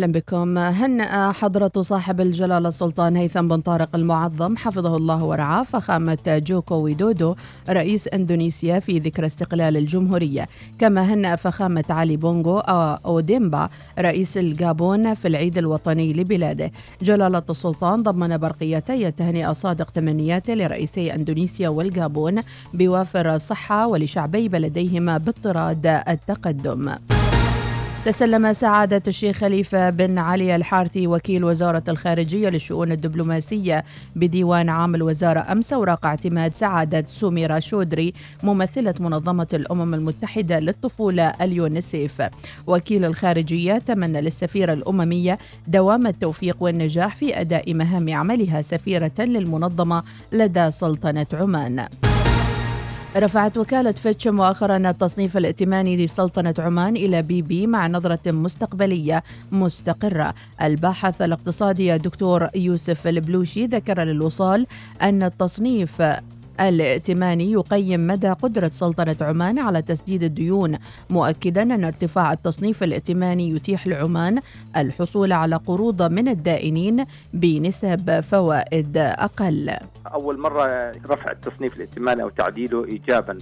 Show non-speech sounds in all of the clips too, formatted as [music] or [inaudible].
أهلا بكم. هنأ حضرة صاحب الجلالة السلطان هيثم بن طارق المعظم حفظه الله ورعاه فخامة جوكو ويدودو رئيس إندونيسيا في ذكرى استقلال الجمهورية. كما هنأ فخامة علي بونغو أوديمبا رئيس الجابون في العيد الوطني لبلاده. جلالة السلطان ضمن برقيتي التهنئة صادق تمنياته لرئيسي إندونيسيا والجابون بوافر الصحة ولشعبي بلديهما بالطراد التقدم. تسلم سعادة الشيخ خليفة بن علي الحارثي وكيل وزارة الخارجية للشؤون الدبلوماسية بديوان عام الوزارة أمس أوراق اعتماد سعادة سوميرا شودري ممثلة منظمة الأمم المتحدة للطفولة اليونسيف وكيل الخارجية تمنى للسفيرة الأممية دوام التوفيق والنجاح في أداء مهام عملها سفيرة للمنظمة لدى سلطنة عمان. رفعت وكالة فيتش مؤخرا التصنيف الائتماني لسلطنة عمان إلى BB مع نظرة مستقبلية مستقرة. الباحث الاقتصادي الدكتور يوسف البلوشي ذكر للوصال أن التصنيف الائتماني يقيم مدى قدرة سلطنة عمان على تسديد الديون مؤكدا أن ارتفاع التصنيف الائتماني يتيح لعمان الحصول على قروض من الدائنين بنسب فوائد أقل. أول مرة رفع التصنيف الائتماني أو تعديله ايجابا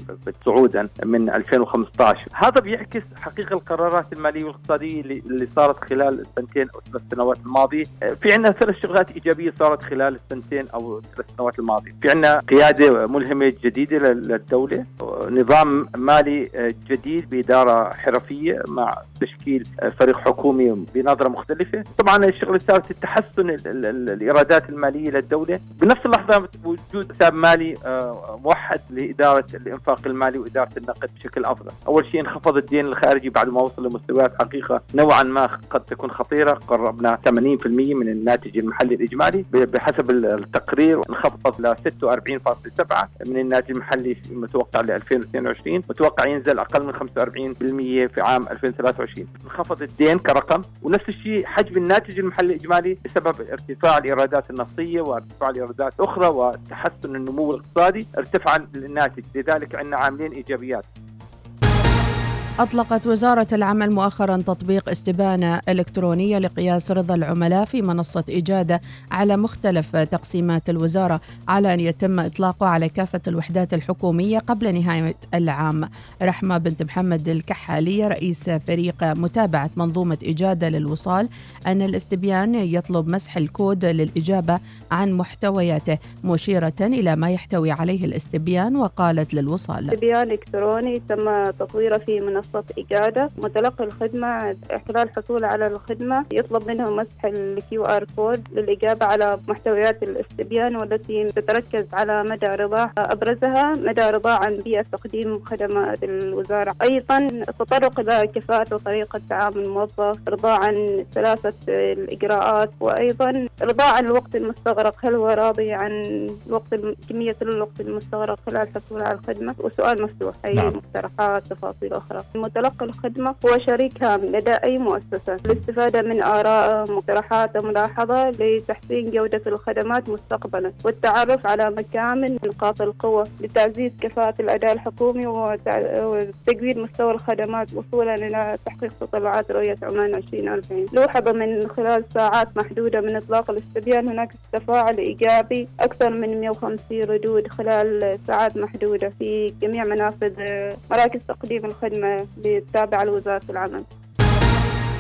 صعودا من 2015 هذا بيعكس حقيقة القرارات المالية والاقتصادية اللي صارت خلال السنتين أو ثلاث سنوات الماضية. في عندنا ثلاث شغلات إيجابية صارت خلال السنتين أو ثلاث سنوات الماضية. في عندنا قيادة ملهمة جديدة للدولة. نظام مالي جديد بإدارة حرفية مع تشكيل فريق حكومي بنظرة مختلفة. طبعا الشغلة الثالثة تحسن الإيرادات المالية للدولة. بنفس اللحظة وجود حساب مالي آه، موحد لإدارة الإنفاق المالي وإدارة النقد بشكل أفضل. أول شيء انخفض الدين الخارجي بعد ما وصل لمستويات حقيقة نوعا ما قد تكون خطيرة. قربنا 80% من الناتج المحلي الإجمالي. بحسب التقرير انخفض ل 46.7 من الناتج المحلي المتوقع ل 2022 متوقع ينزل أقل من 45% في عام 2023 انخفض الدين كرقم ونفس الشيء حجم الناتج المحلي الإجمالي بسبب ارتفاع الإيرادات النفطية وارتفاع الإيرادات أخرى وتحسن النمو الاقتصادي ارتفع الناتج لذلك عندنا عاملين إيجابيات. أطلقت وزارة العمل مؤخرا تطبيق استبانة إلكترونية لقياس رضا العملاء في منصة إجادة على مختلف تقسيمات الوزارة على أن يتم إطلاقه على كافة الوحدات الحكومية قبل نهاية العام. رحمة بنت محمد الكحالية رئيس فريق متابعة منظومة إجادة للوصال أن الاستبيان يطلب مسح الكود للإجابة عن محتوياته مشيرة إلى ما يحتوي عليه الاستبيان وقالت للوصال استبيان إلكتروني تم تطويره في منصة منصة إجادة متلقي الخدمة خلال حصوله على الخدمة يطلب منه مسح ال QR code للإجابة على محتويات الاستبيان والتي تتركز على مدى رضاه أبرزها مدى رضاه عن بيئة تقديم خدمات الوزارة. أيضا التطرق إلى كفاءة وطريقة تعامل الموظف رضاه عن سلاسة الإجراءات وأيضا رضاه عن الوقت المستغرق هل هو راضي عن وقت كمية الوقت المستغرق خلال حصوله على الخدمة؟ وسؤال مفتوح أي نعم. مقترحات تفاصيل أخرى؟ متلقي الخدمة هو شريك هام لدى أي مؤسسة. للاستفادة من آراء مقترحات وملاحظة لتحسين جودة الخدمات مستقبلا والتعرف على مكامن نقاط القوة لتعزيز كفاءة الأداء الحكومي وتقويض مستوى الخدمات وصولا إلى تحقيق تطلعات رؤية عمان 2040 لوحظ من خلال ساعات محدودة من إطلاق الاستبيان هناك تفاعل إيجابي أكثر من 150 ردود خلال ساعات محدودة في جميع منافذ مراكز تقديم الخدمة بالتابعة لوزارة العمل.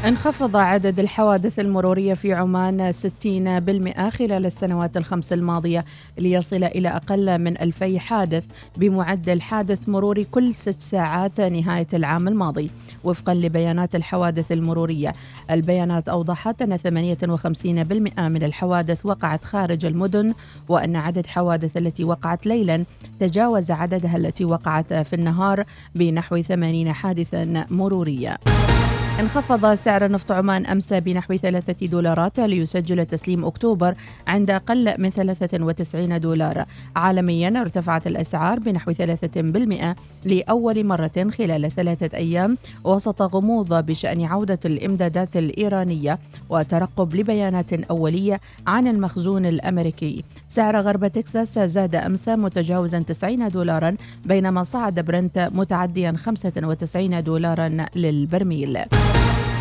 انخفض عدد الحوادث المرورية في عمان 60% خلال السنوات الخمس الماضية ليصل إلى أقل من 2000 حادث بمعدل حادث مروري كل ست ساعات نهاية العام الماضي. وفقا لبيانات الحوادث المرورية البيانات أوضحت أن 58% من الحوادث وقعت خارج المدن وأن عدد حوادث التي وقعت ليلا تجاوز عددها التي وقعت في النهار بنحو 80 حادثا مروريا انخفض سعر نفط عمان أمس بنحو ثلاثة دولارات ليسجل تسليم أكتوبر عند أقل من 93 دولار. عالميا ارتفعت الأسعار بنحو ثلاثة بالمئة لأول مرة خلال ثلاثة أيام وسط غموض بشأن عودة الإمدادات الإيرانية وترقب لبيانات أولية عن المخزون الأمريكي. سعر غرب تكساس زاد أمس متجاوزا 90 دولارا بينما صعد برنت متعديا 95 دولارا للبرميل.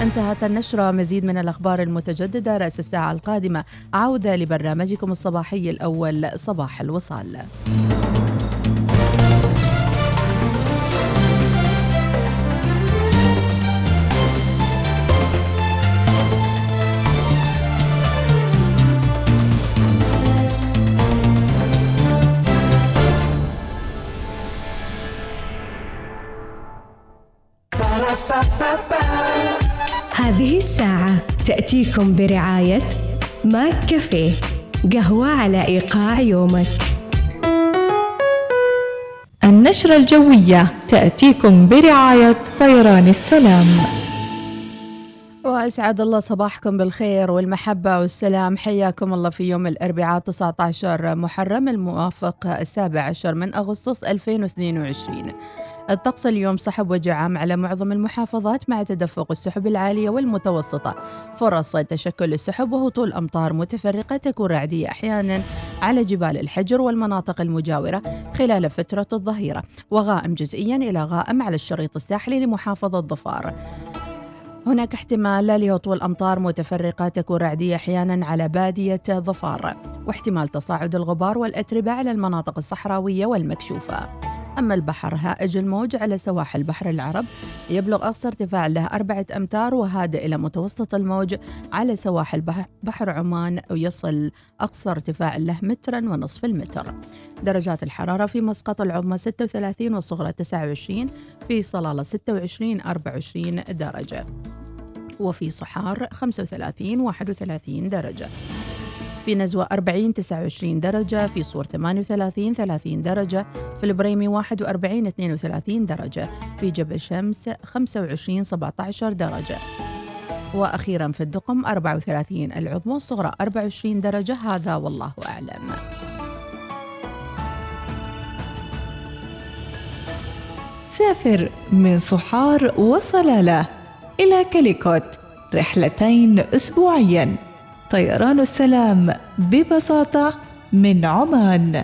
انتهت النشرة. مزيد من الأخبار المتجددة رأس الساعة القادمة. عودة لبرنامجكم الصباحي الأول صباح الوصال. الساعة تأتيكم برعاية ماك كافيه قهوة على إيقاع يومك. النشرة الجوية تأتيكم برعاية طيران السلام. وأسعد الله صباحكم بالخير والمحبة والسلام. حياكم الله في يوم الأربعاء 19 محرم الموافق السابع عشر من أغسطس 2022 الطقس اليوم سحب وجعام على معظم المحافظات مع تدفق السحب العالية والمتوسطة. فرص تشكل السحب وهطول أمطار متفرقة تكون رعدية أحيانا على جبال الحجر والمناطق المجاورة خلال فترة الظهيرة وغائم جزئيا إلى غائم على الشريط الساحلي لمحافظة ظفار. هناك احتمال لهطول أمطار متفرقة تكون رعدية أحيانا على بادية ظفار واحتمال تصاعد الغبار والأتربة على المناطق الصحراوية والمكشوفة. أما البحر هائج الموج على سواحل بحر العرب. يبلغ أقصى ارتفاع له أربعة أمتار وهادئ إلى متوسط الموج على سواحل بحر عمان ويصل أقصى ارتفاع له مترا ونصف المتر. درجات الحرارة في مسقط العظمى 36 والصغرى 29 في صلالة 26 24 درجة. وفي صحار 35 31 درجة. في نزوة 40 29 درجة في صور 38 30 درجة في البريمي 41 32 درجة في جبل شمس 25 17 درجة. وأخيرا في الدقم 34 العظمى الصغرى 24 درجة هذا والله أعلم. سافر من صحار وصلالة إلى كاليكوت رحلتين أسبوعياً. طيران السلام ببساطة من عمان.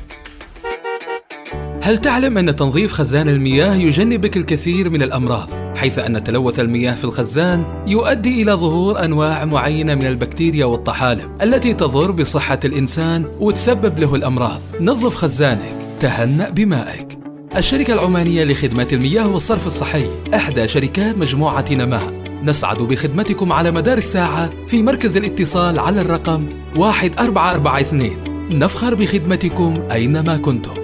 هل تعلم أن تنظيف خزان المياه يجنبك الكثير من الأمراض حيث أن تلوث المياه في الخزان يؤدي إلى ظهور أنواع معينة من البكتيريا والطحالب التي تضر بصحة الإنسان وتسبب له الأمراض. نظف خزانك تهنأ بمائك. الشركة العمانية لخدمات المياه والصرف الصحي إحدى شركات مجموعة نماء. نسعد بخدمتكم على مدار الساعة في مركز الاتصال على الرقم 1442 نفخر بخدمتكم أينما كنتم.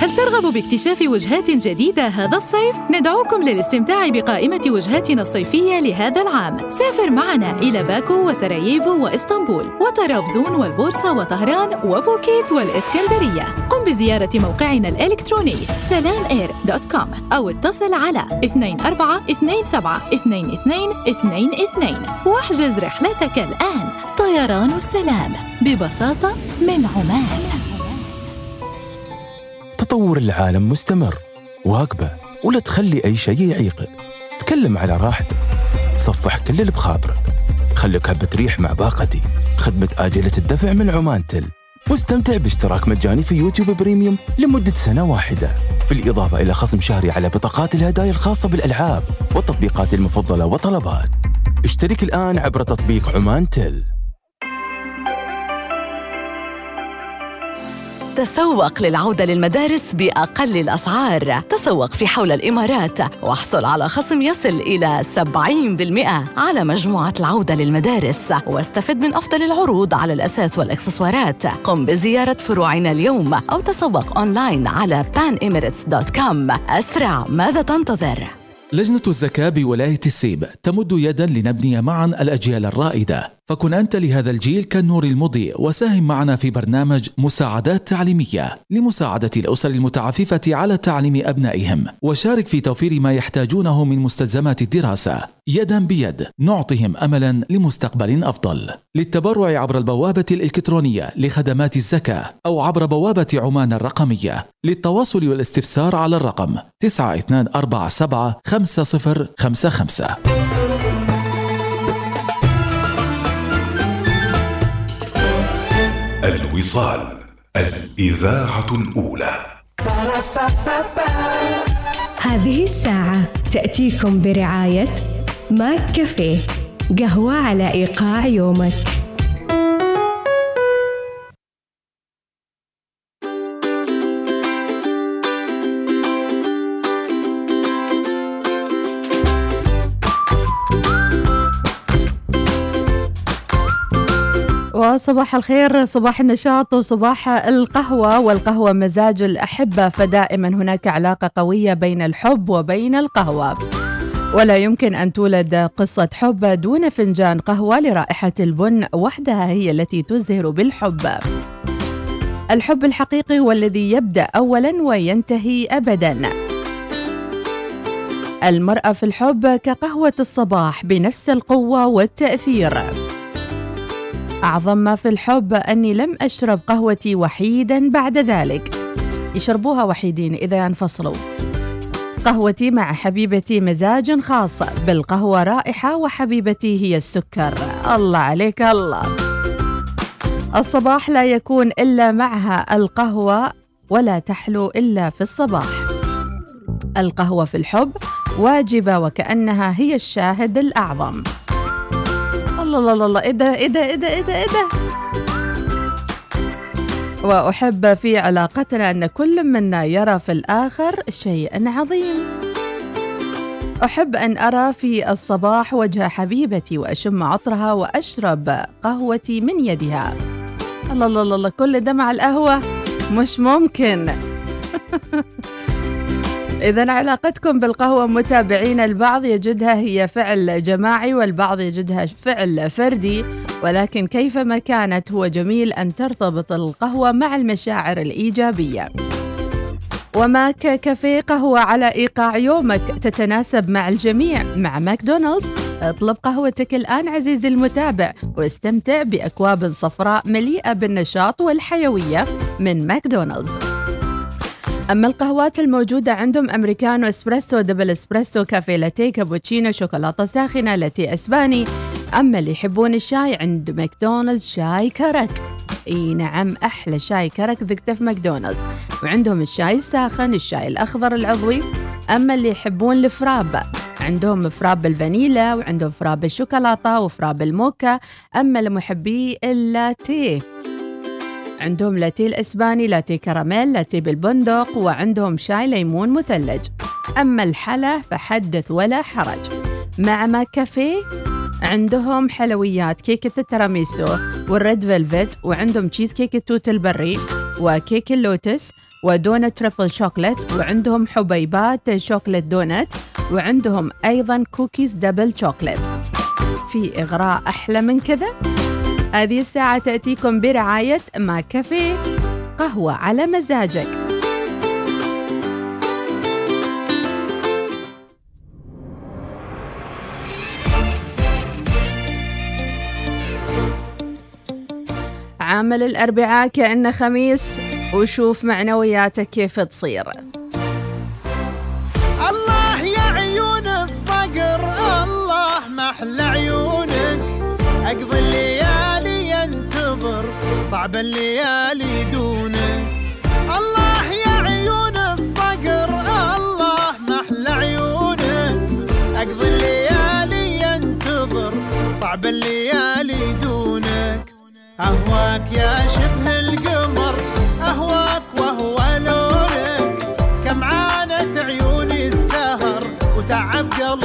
هل ترغب باكتشاف وجهات جديدة هذا الصيف؟ ندعوكم للاستمتاع بقائمة وجهاتنا الصيفية لهذا العام. سافر معنا إلى باكو وسراييفو وإسطنبول وطرابزون والبورصة وطهران وبوكيت والإسكندرية. قم بزيارة موقعنا الإلكتروني SalamAir dot com أو اتصل على 2427 واحجز رحلتك الآن. طيران السلام ببساطة من عمان. تطور العالم مستمر. واقبه ولا تخلي أي شيء يعيقك تكلم على راحتك. تصفح كل اللي بخاطرك. خليك هبة ريح مع باقتي. خدمة آجلة الدفع من عمان تل. واستمتع باشتراك مجاني في يوتيوب بريميوم لمدة سنة واحدة. بالإضافة إلى خصم شهري على بطاقات الهدايا الخاصة بالألعاب والتطبيقات المفضلة وطلبات اشترك الآن عبر تطبيق عمان تل. تسوق للعودة للمدارس بأقل الأسعار. تسوق في حول الإمارات واحصل على خصم يصل إلى 70% على مجموعة العودة للمدارس. واستفد من أفضل العروض على الأساس والإكسسوارات. قم بزيارة فروعنا اليوم أو تسوق أونلاين على panemirates.com أسرع ماذا تنتظر؟ لجنة الزكاة بولاية السيب تمد يدا لنبني معا الأجيال الرائدة. فكن أنت لهذا الجيل كالنور المضيء وساهم معنا في برنامج مساعدات تعليمية لمساعدة الأسر المتعففة على تعليم أبنائهم. وشارك في توفير ما يحتاجونه من مستلزمات الدراسة. يدا بيد نعطهم أملا لمستقبل أفضل. للتبرع عبر البوابة الإلكترونية لخدمات الزكاة أو عبر بوابة عمان الرقمية. للتواصل والاستفسار على الرقم 9247 5055 الوصال الإذاعة الأولى. هذه الساعة تأتيكم برعاية ماك كافيه قهوة على إيقاع يومك. وصباح الخير صباح النشاط وصباح القهوة والقهوة مزاج الأحبة فدائما هناك علاقة قوية بين الحب وبين القهوة. ولا يمكن أن تولد قصة حب دون فنجان قهوة لرائحة البن وحدها هي التي تزهر بالحب. الحب الحقيقي هو الذي يبدأ أولا وينتهي أبدا. المرأة في الحب كقهوة الصباح بنفس القوة والتأثير. أعظم ما في الحب أني لم أشرب قهوتي وحيدا بعد ذلك. يشربوها وحيدين إذا ينفصلوا. قهوتي مع حبيبتي مزاج خاص بالقهوة رائحة وحبيبتي هي السكر. الله عليك الله. الصباح لا يكون إلا معها القهوة ولا تحلو إلا في الصباح. القهوة في الحب واجبة وكأنها هي الشاهد الأعظم. الله الله الله إيه ده إيه ده إيه ده إيه ده إيه ده؟ وأحب في علاقتنا أن كل منا يرى في الآخر شيئا عظيم. أحب أن أرى في الصباح وجه حبيبتي وأشم عطرها وأشرب قهوتي من يدها. الله الله الله. كل ده مع القهوة؟ مش ممكن. [laughs] إذا علاقتكم بالقهوة متابعين البعض يجدها هي فعل جماعي والبعض يجدها فعل فردي. ولكن كيفما كانت هو جميل أن ترتبط القهوة مع المشاعر الإيجابية. و McCafé قهوة على إيقاع يومك تتناسب مع الجميع. مع ماكدونالدز اطلب قهوتك الآن عزيزي المتابع واستمتع بأكواب صفراء مليئة بالنشاط والحيوية من ماكدونالدز. أما القهوات الموجودة عندهم أمريكانو إسبريسو double إسبريسو كافيه لاتيه كابوتشينو شوكولاتة ساخنة لاتيه أسباني. أما اللي يحبون الشاي عند ماكدونالدز شاي كرك. إي نعم أحلى شاي كرك ذقته في ماكدونالدز. وعندهم الشاي الساخن الشاي الأخضر العضوي. أما اللي يحبون ال frappe عندهم frappe بالفانيلا وعندهم frappe بالشوكولاته و frappe الموكا. أما لمحبي اللاتيه. عندهم لاتيه الإسباني لاتيه كراميل لاتيه بالبندق وعندهم شاي ليمون مثلج. أما الحلا فحدث ولا حرج. مع McCafé عندهم حلويات كيكة التراميسو وال red velvet وعندهم تشيز كيك التوت البري وكيك اللوتس و donut triple chocolate وعندهم حبيبات chocolate donut وعندهم أيضا cookies double chocolate في إغراء أحلى من كذا؟ هذه الساعة تأتيكم برعاية McCafé قهوة على مزاجك. عامل الأربعاء كأنه خميس وشوف معنوياتك كيف تصير. الله يا عيون الصقر الله محلى عيونك. أقضي الليالي ينتظر صعب الليالي دونك الله يا عيون الصقر الله محلى عيونك أقضي الليالي ينتظر صعب الليالي دونك أهواك يا شبه القمر أهواك وأهوى لونك. كم عانت عيوني السهر وتعب قلب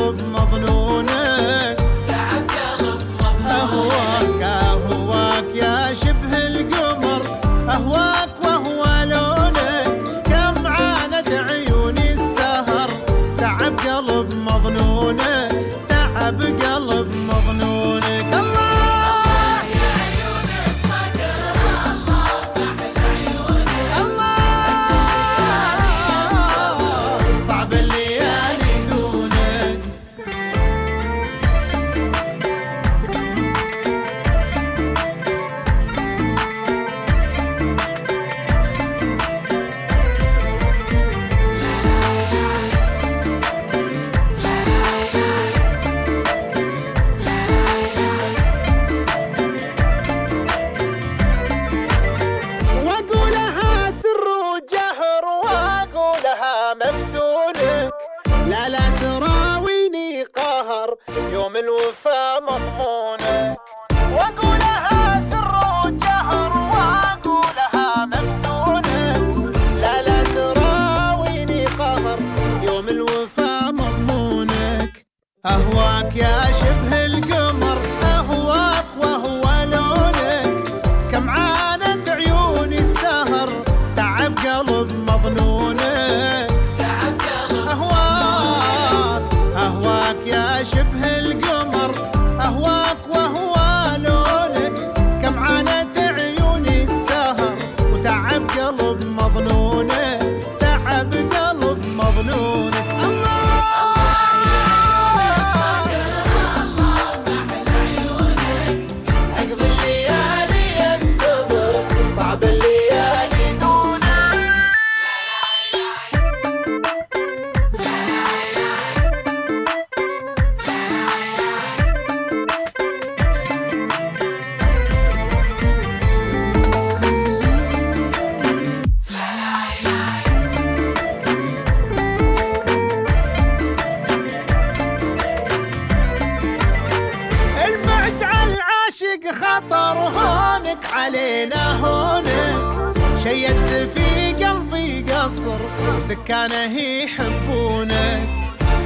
خطر هونك علينا هونك. شيدت في قلبي قصر وسكانه يحبونك.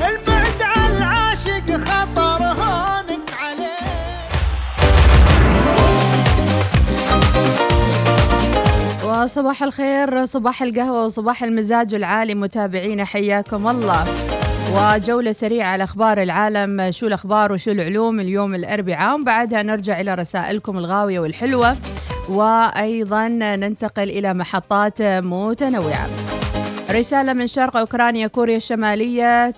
البعد عن العاشق خطر هونك علينا وصباح الخير صباح القهوة وصباح المزاج العالي. متابعينا حياكم الله. وجولة سريعة على أخبار العالم. شو الأخبار وشو العلوم؟ اليوم الأربعاء. وبعدها نرجع إلى رسائلكم الغاوية والحلوة. وأيضا ننتقل إلى محطات متنوعة. رسالة من شرق أوكرانيا كوريا الشمالية.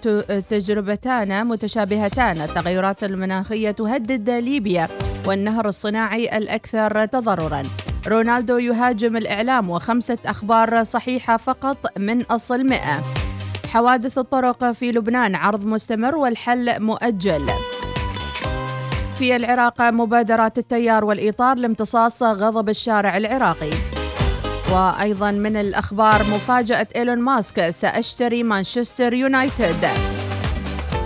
تجربتان متشابهتان. التغيرات المناخية تهدد ليبيا والنهر الصناعي الأكثر تضرراً. رونالدو يهاجم الإعلام وخمسة أخبار صحيحة فقط من أصل مئة. حوادث الطرق في لبنان عرض مستمر والحل مؤجل. في العراق مبادرات التيار والإطار لامتصاص غضب الشارع العراقي. وأيضا من الأخبار مفاجأة إيلون ماسك سأشتري مانشستر يونايتد.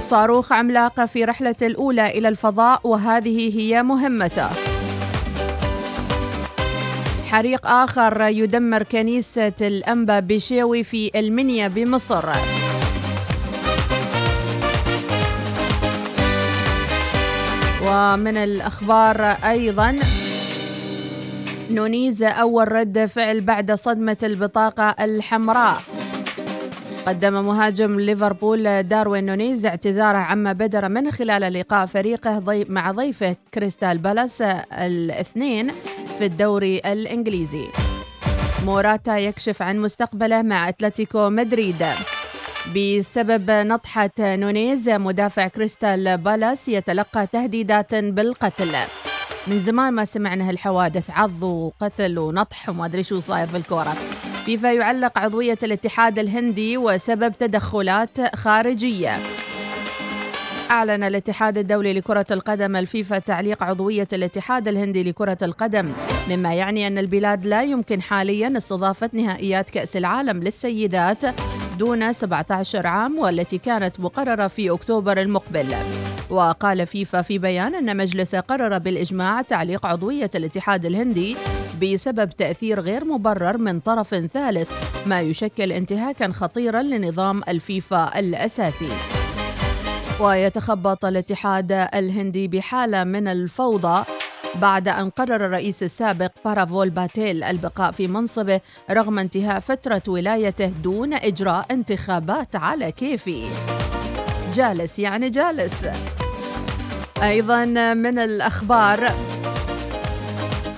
صاروخ عملاق في رحلة الأولى إلى الفضاء وهذه هي مهمته. حريق آخر يدمر كنيسة الأنبا بشيوي في المنيا بمصر. ومن الأخبار أيضا نونيز أول رد فعل بعد صدمة البطاقة الحمراء. قدم مهاجم ليفربول داروين نونيز اعتذاره عما بدر من خلال لقاء فريقه مع ضيفه كريستال بالاس الاثنين. في الدوري الإنجليزي. موراتا يكشف عن مستقبله مع أتلتيكو مدريد. بسبب نطحة نونيز مدافع كريستال بالاس يتلقى تهديدات بالقتل. من زمان ما سمعنا هالحوادث عض وقتل ونطح وما أدري شو صاير في الكوره فيفا يعلق عضوية الاتحاد الهندي وسبب تدخلات خارجية. أعلن الاتحاد الدولي لكرة القدم الفيفا تعليق عضوية الاتحاد الهندي لكرة القدم مما يعني أن البلاد لا يمكن حاليا استضافة نهائيات كأس العالم للسيدات دون 17 عام والتي كانت مقررة في أكتوبر المقبل. وقال فيفا في بيان أن مجلس قرر بالإجماع تعليق عضوية الاتحاد الهندي بسبب تأثير غير مبرر من طرف ثالث ما يشكل انتهاكا خطيرا لنظام الفيفا الأساسي. ويتخبط الاتحاد الهندي بحالة من الفوضى بعد أن قرر الرئيس السابق بارافول باتيل البقاء في منصبه رغم انتهاء فترة ولايته دون إجراء انتخابات على كيفي. جالس يعني جالس. أيضا من الأخبار.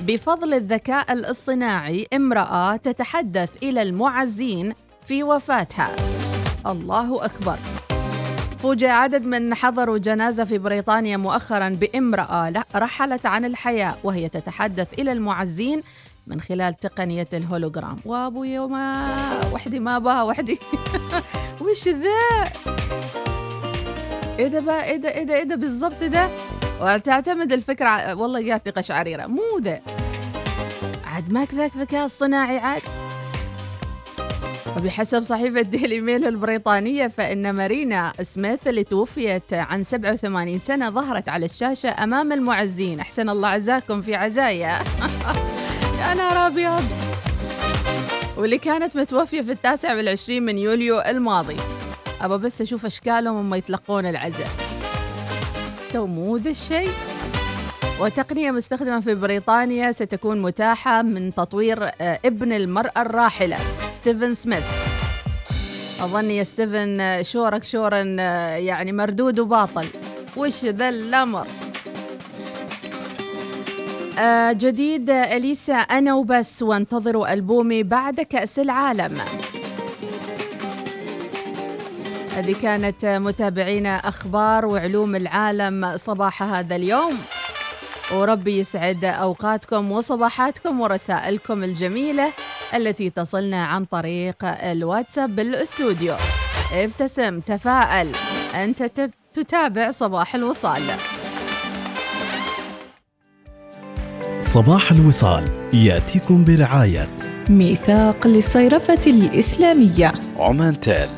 بفضل الذكاء الاصطناعي امرأة تتحدث إلى المعزين في وفاتها. الله أكبر. فوجئ عدد من حضروا جنازة في بريطانيا مؤخرا بامرأة رحلت عن الحياة وهي تتحدث إلى المعزين من خلال تقنية الهولوجرام وابوي وما وحدي ما بها وحدي. [laughs] وش ذا؟ إيه ده بقى؟ إيه ده؟ إيه ده؟ إيه ده بالضبط ده؟ وتعتمد الفكرة والله قاعد قشعريرة مو ذا. عاد ماك ذاك ذكاء اصطناعي عاد. وبحسب صحيفة ديلي ميل البريطانية فإن مارينا سميث اللي توفيت عن 87 سنة ظهرت على الشاشة أمام المعزين. أحسن الله عزاكم في عزايا. [laughs] يا نهار أبيض. واللي كانت متوفية في التاسع والعشرين من يوليو الماضي. أبى بس أشوف أشكالهم هم يتلقون العزاء. مو ذا الشيء. وتقنية مستخدمة في بريطانيا ستكون متاحة من تطوير آه، ابن المرأة الراحلة ستيفن سميث. أظن يا ستيفن آه، شورك شورا آه، يعني مردود وباطل. وش ذا الأمر؟ جديد أليسا أنا وبس. وانتظروا ألبومي بعد كأس العالم. هذه كانت متابعينا أخبار وعلوم العالم صباح هذا اليوم. وربي يسعد أوقاتكم وصباحاتكم ورسائلكم الجميلة التي تصلنا عن طريق الواتساب بالأستوديو. ابتسم تفائل أنت تتابع صباح الوصال. صباح الوصال يأتيكم برعاية ميثاق للصيرفة الإسلامية. عمان تال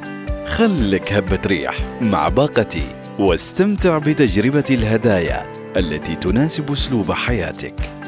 خلك هبة ريح مع باقتي واستمتع بتجربة الهدايا. التي تناسب أسلوب حياتك.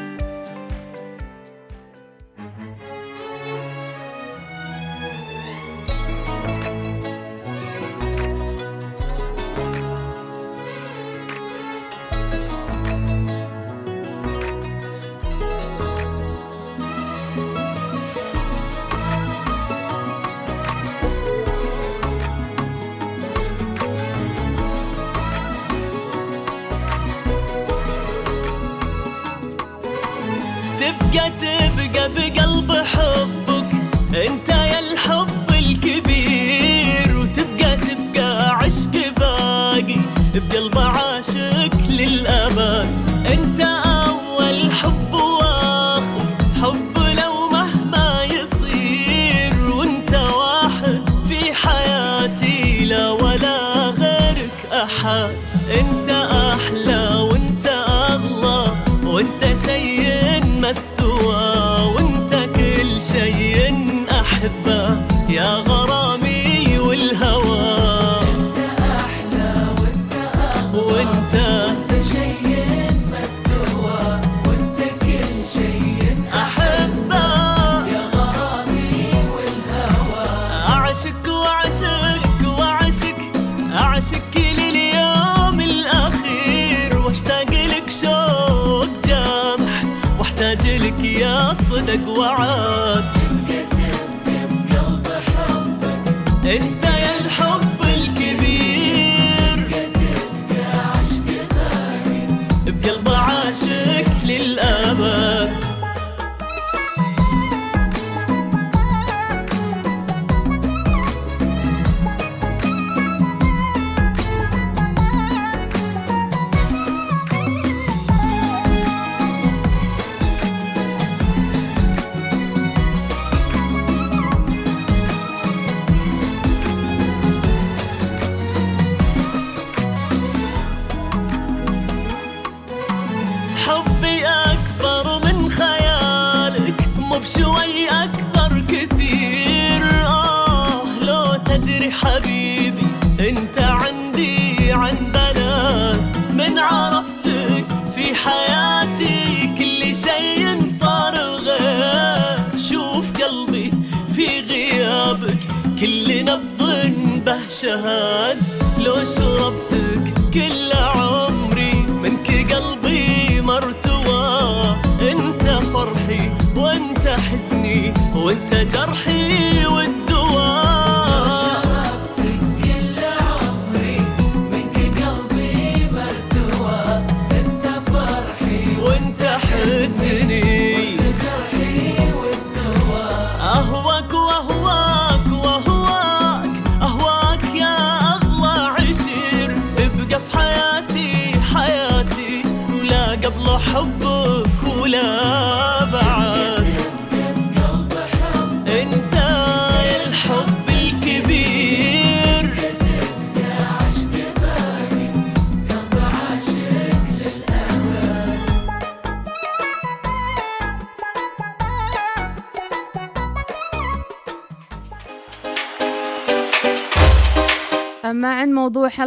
شهاد لو شربتك كل عمري منك قلبي مرتوى. انت فرحي وانت حزني وانت جرحي.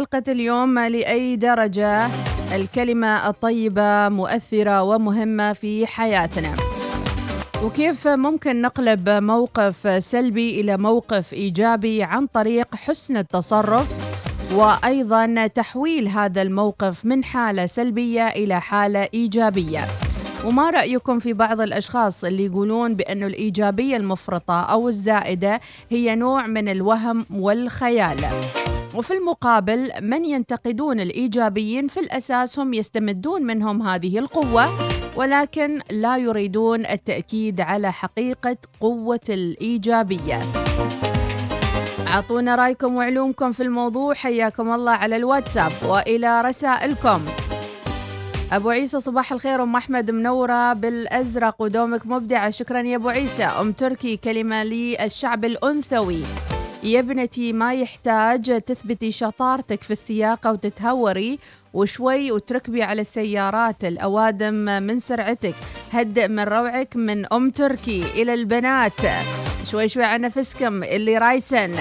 حلقة اليوم لأي درجة؟ الكلمة الطيبة مؤثرة ومهمة في حياتنا. وكيف ممكن نقلب موقف سلبي إلى موقف إيجابي عن طريق حسن التصرف؟ وأيضا تحويل هذا الموقف من حالة سلبية إلى حالة إيجابية. وما رأيكم في بعض الأشخاص اللي يقولون بأن الإيجابية المفرطة أو الزائدة هي نوع من الوهم والخيال؟ وفي المقابل من ينتقدون الإيجابيين في الأساس هم يستمدون منهم هذه القوة ولكن لا يريدون التأكيد على حقيقة قوة الإيجابية. أعطونا رأيكم وعلومكم في الموضوع. حياكم الله على الواتساب وإلى رسائلكم. أبو عيسى صباح الخير. أم أحمد منورة بالأزرق ودومك مبدعة. شكرا يا أبو عيسى. أم تركي كلمة للشعب الأنثوي. يا ابنتي ما يحتاج تثبتي شطارتك في السياقة وتتهوري وشوي وتركبي على السيارات الأوادم من سرعتك. هدئ من روعك من أم تركي إلى البنات. شوي شوي على نفسكم اللي رايسن.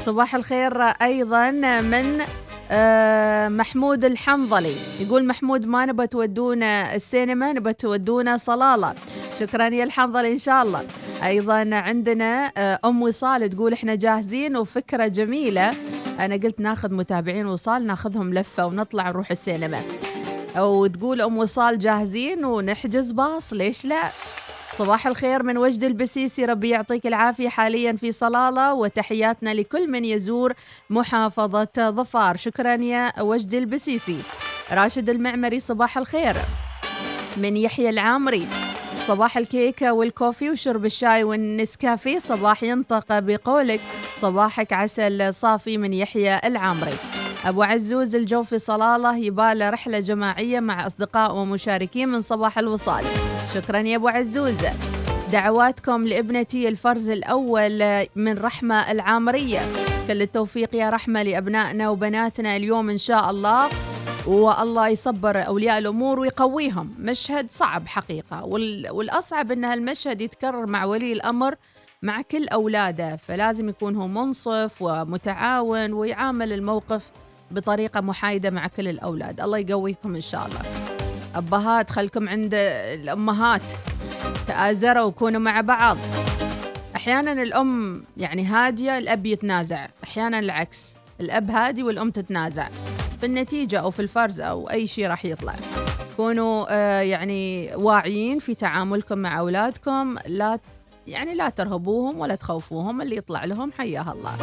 صباح الخير أيضا من آه، محمود الحنظلي يقول محمود ما نبى تودونا السينما نبى تودونا صلالة. شكرا يا الحنظلي إن شاء الله. أيضا عندنا آه، أم وصال تقول إحنا جاهزين وفكرة جميلة. أنا قلت ناخذ متابعين وصال ناخذهم لفة ونطلع نروح السينما. أو تقول أم وصال جاهزين ونحجز باص ليش لا؟ صباح الخير من وجد البسيسي. ربي يعطيك العافية حاليا في صلالة وتحياتنا لكل من يزور محافظة ظفار. شكرا يا وجد البسيسي. راشد المعمري صباح الخير. من يحيى العامري صباح الكيكة والكوفي وشرب الشاي والنسكافيه. صباح ينطق بقولك. صباحك عسل صافي من يحيى العامري. أبو عزوز الجو في صلالة يباله رحلة جماعية مع أصدقاء ومشاركين من صباح الوصال. شكرا يا أبو عزوز. دعواتكم لابنتي الفرز الأول من رحمة العامرية. كل التوفيق يا رحمة لأبنائنا وبناتنا اليوم إن شاء الله. والله يصبر أولياء الأمور ويقويهم. مشهد صعب حقيقة. وال... والأصعب أن هالمشهد يتكرر مع ولي الأمر مع كل أولاده. فلازم يكون هو منصف ومتعاون ويعامل الموقف بطريقة محايدة مع كل الأولاد. الله يقويكم إن شاء الله. أبهات خلكم عند الأمهات. تآزروا وكونوا مع بعض. أحيانا الأم يعني هادية الأب يتنازع. أحيانا العكس. الأب هادي والأم تتنازع. في النتيجة أو في الفرز أو أي شيء راح يطلع. كونوا آه يعني واعيين في تعاملكم مع أولادكم. لا يعني لا ترهبوهم ولا تخوفوهم. اللي يطلع لهم حياه الله.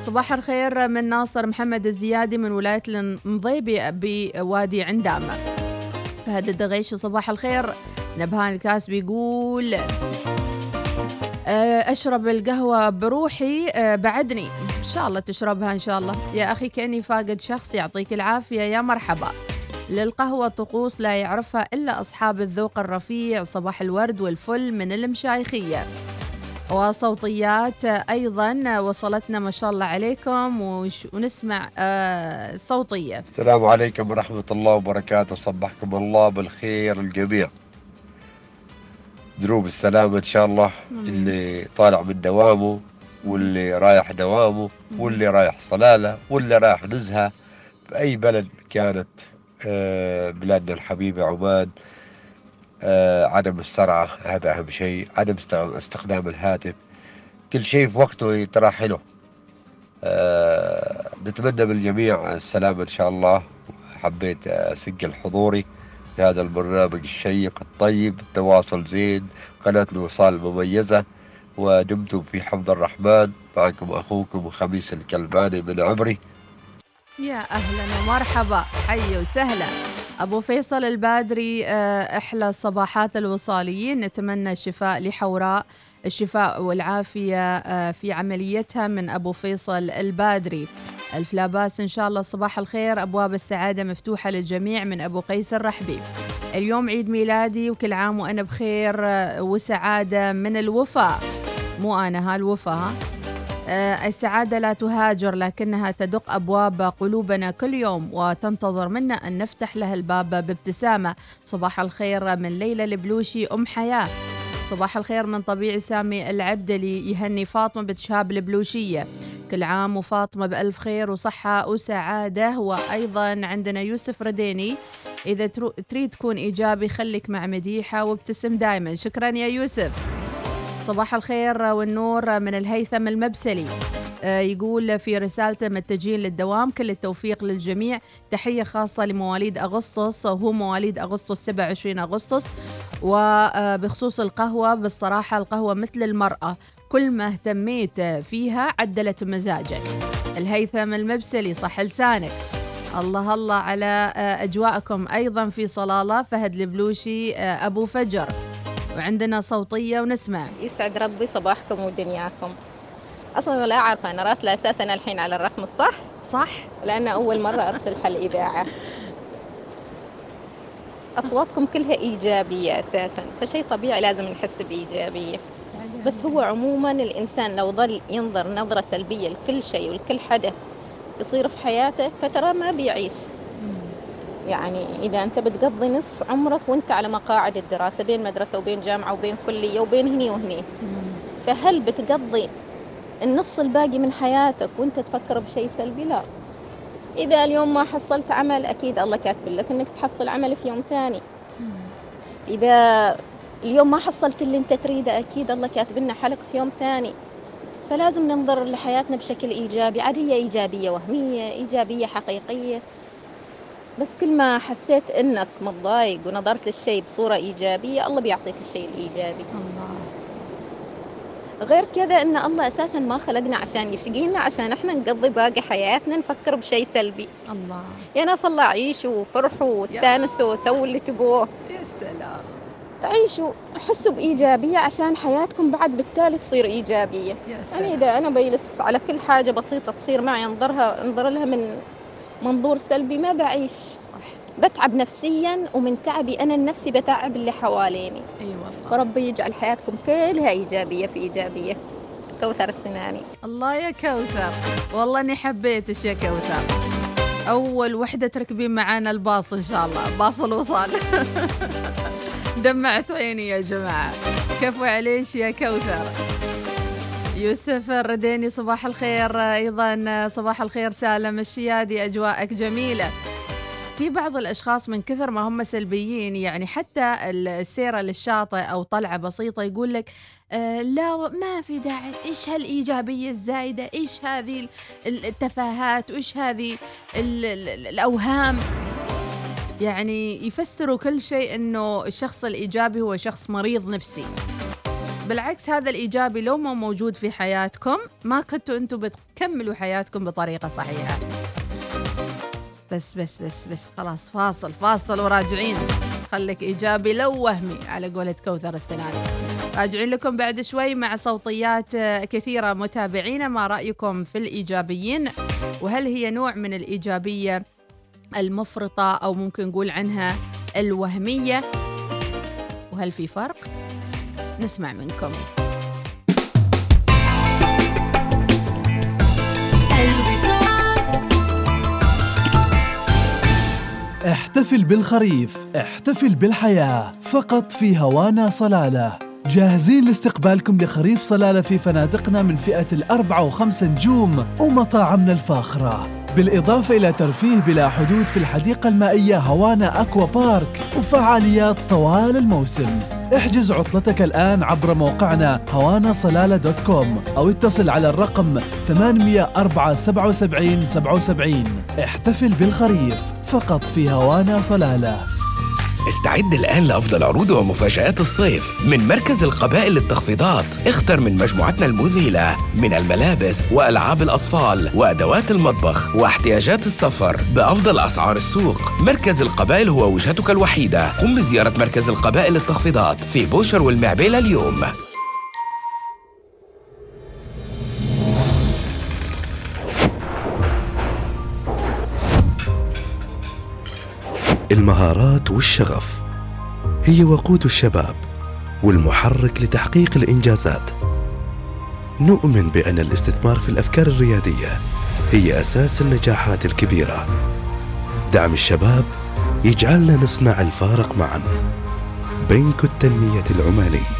صباح الخير من ناصر محمد الزيادي من ولاية المضيبي بوادي عندامة فهد الدغيشي صباح الخير. نبهان الكاس بيقول آه، أشرب القهوة بروحي آه، بعدني. إن شاء الله تشربها إن شاء الله. يا أخي كأني فاقد شخص يعطيك العافية. يا مرحبا. للقهوة طقوس لا يعرفها إلا أصحاب الذوق الرفيع صباح الورد والفل من المشايخية. وصوتيات أيضا. وصلتنا ما شاء الله عليكم ونسمع آه، صوتية. السلام عليكم ورحمة الله وبركاته. صبحكم الله بالخير الجميع. دروب السلامة إن شاء الله اللي طالع من دوامه واللي رايح دوامه واللي رايح صلالة واللي رايح نزهة. في أي بلد كانت آه، بلادنا الحبيبة عمان عدم السرعة هذا أهم شيء. عدم است- استخدام الهاتف. كل شيء في وقته ترى حلو آه، نتمنى بالجميع السلامة إن شاء الله. حبيت أسجل حضوري في هذا البرنامج الشيق الطيب. التواصل زين. قناة الوصال مميزة. ودمتم في حفظ الرحمن. معكم أخوكم خميس الكلباني من عمري. يا أهلا ومرحبا. حي وسهلا. أبو فيصل البادري آه، إحلى الصباحات الوصاليين. نتمنى الشفاء لحوراء الشفاء والعافية آه، في عمليتها من أبو فيصل البادري. ألف لا بأس إن شاء الله صباح الخير. أبواب السعادة مفتوحة للجميع من أبو قيس الرحبي. اليوم عيد ميلادي وكل عام وأنا بخير آه، وسعادة من الوفاء. مو أنا ها الوفاء ها؟ السعادة لا تهاجر لكنها تدق أبواب قلوبنا كل يوم وتنتظر منا أن نفتح لها الباب بابتسامة. صباح الخير من ليلى البلوشي أم حياة. صباح الخير من طبيعي سامي العبدلي يهني فاطمة بتشهاب البلوشية. كل عام وفاطمة بألف خير وصحة وسعادة. وأيضا عندنا يوسف رديني. إذا تريد تكون إيجابي خليك مع مديحة وابتسم دائما شكرا يا يوسف. صباح الخير والنور من الهيثم المبسلي. آه، يقول في رسالته متجهين للدوام كل التوفيق للجميع. تحية خاصة لمواليد أغسطس وهو مواليد أغسطس 27 أغسطس. وبخصوص القهوة بالصراحة القهوة مثل المرأة. كل ما اهتميت فيها عدلت مزاجك الهيثم المبسلي صح لسانك. الله الله على آه، أجواءكم. أيضا في صلالة فهد البلوشي آه، أبو فجر. وعندنا صوتية ونسمع. يسعد ربي صباحكم ودنياكم. أصلا ولا أعرف أنا راسلة أساسا الحين على الرقم الصح صح. لأن أول مرة أرسل حل اذاعه أصواتكم كلها إيجابية أساسا فشيء طبيعي لازم نحس بإيجابية. بس هو عموما الإنسان لو ظل ينظر نظرة سلبية لكل شيء ولكل حدث يصير في حياته فترى ما بيعيش. يعني إذا أنت بتقضي نص عمرك وأنت على مقاعد الدراسة بين مدرسة وبين جامعة وبين كلية وبين هني وهني. فهل بتقضي النص الباقي من حياتك وأنت تفكر بشيء سلبي؟ لا. إذا اليوم ما حصلت عمل أكيد الله كاتب لك إنك تحصل عمل في يوم ثاني. إذا اليوم ما حصلت اللي أنت تريده أكيد الله كاتب لنا حلق في يوم ثاني. فلازم ننظر لحياتنا بشكل إيجابي عاد هي إيجابية وهمية إيجابية حقيقية. بس كل ما حسيت إنك متضايق ونظرت للشيء بصورة إيجابية الله بيعطيك الشيء الإيجابي. الله. غير كذا إن الله أساسا ما خلقنا عشان يشقينا عشان إحنا نقضي باقي حياتنا نفكر بشيء سلبي. الله. يا ناس الله عيشوا وفرحوا واستانسوا وسووا اللي تبوه. يا سلام. عيشوا حسوا بإيجابية عشان حياتكم بعد بالتالي تصير إيجابية. أنا إذا أنا بجلس على كل حاجة بسيطة تصير معي أنظرها أنظر لها من منظور سلبي ما بعيش. صح. بتعب نفسيا ومن تعبي أنا النفسي بتعب اللي حواليني. أي أيوة والله. فربي يجعل حياتكم كلها إيجابية في إيجابية. كوثر السناني. الله يا كوثر. والله إني حبيتش يا كوثر. أول وحدة تركبين معانا الباص إن شاء الله. باص الوصال. [laughs] دمعت عيني يا جماعة. كفو عليش يا كوثر. يوسف الرديني صباح الخير. أيضا صباح الخير سالم الشيادي. أجواءك جميلة. في بعض الأشخاص من كثر ما هم سلبيين يعني حتى السيرة للشاطئ أو طلعة بسيطة يقول لك آه لا ما في داعي. إيش هالإيجابية الزايدة؟ إيش هذه ال- التفاهات؟ وإيش هذه ال- ال- الأوهام؟ يعني يفسروا كل شيء إنه الشخص الإيجابي هو شخص مريض نفسي. بالعكس هذا الإيجابي لو ما موجود في حياتكم ما كنتوا أنتم بتكملوا حياتكم بطريقة صحيحة. بس بس بس بس خلاص فاصل فاصل وراجعين. خليك إيجابي لو وهمي على قولة كوثر السناني راجعين لكم بعد شوي مع صوتيات كثيرة متابعينا ما رأيكم في الإيجابيين وهل هي نوع من الإيجابية المفرطة أو ممكن نقول عنها الوهمية؟ وهل في فرق؟ نسمع منكم. احتفل بالخريف احتفل بالحياة فقط في هوانا صلالة. جاهزين لاستقبالكم لخريف صلالة في فنادقنا من فئة الأربعة وخمس نجوم ومطاعمنا الفاخرة. بالإضافة إلى ترفيه بلا حدود في الحديقة المائية هوانا أكوا بارك وفعاليات طوال الموسم. احجز عطلتك الآن عبر موقعنا هوانا صلالة دوت كوم أو اتصل على الرقم 804 77 77 احتفل بالخريف فقط في هوانا صلالة. استعد الآن لأفضل عروض ومفاجآت الصيف. من مركز القبائل للتخفيضات اختر من مجموعتنا المذهلة من الملابس وألعاب الأطفال وأدوات المطبخ واحتياجات السفر بأفضل أسعار السوق. مركز القبائل هو وجهتك الوحيدة. قم بزيارة مركز القبائل للتخفيضات في بوشر والمعبيلة اليوم المهارات والشغف. هي وقود الشباب والمحرك لتحقيق الإنجازات. نؤمن بأن الاستثمار في الأفكار الريادية هي أساس النجاحات الكبيرة. دعم الشباب يجعلنا نصنع الفارق معا. بنك التنمية العمالي.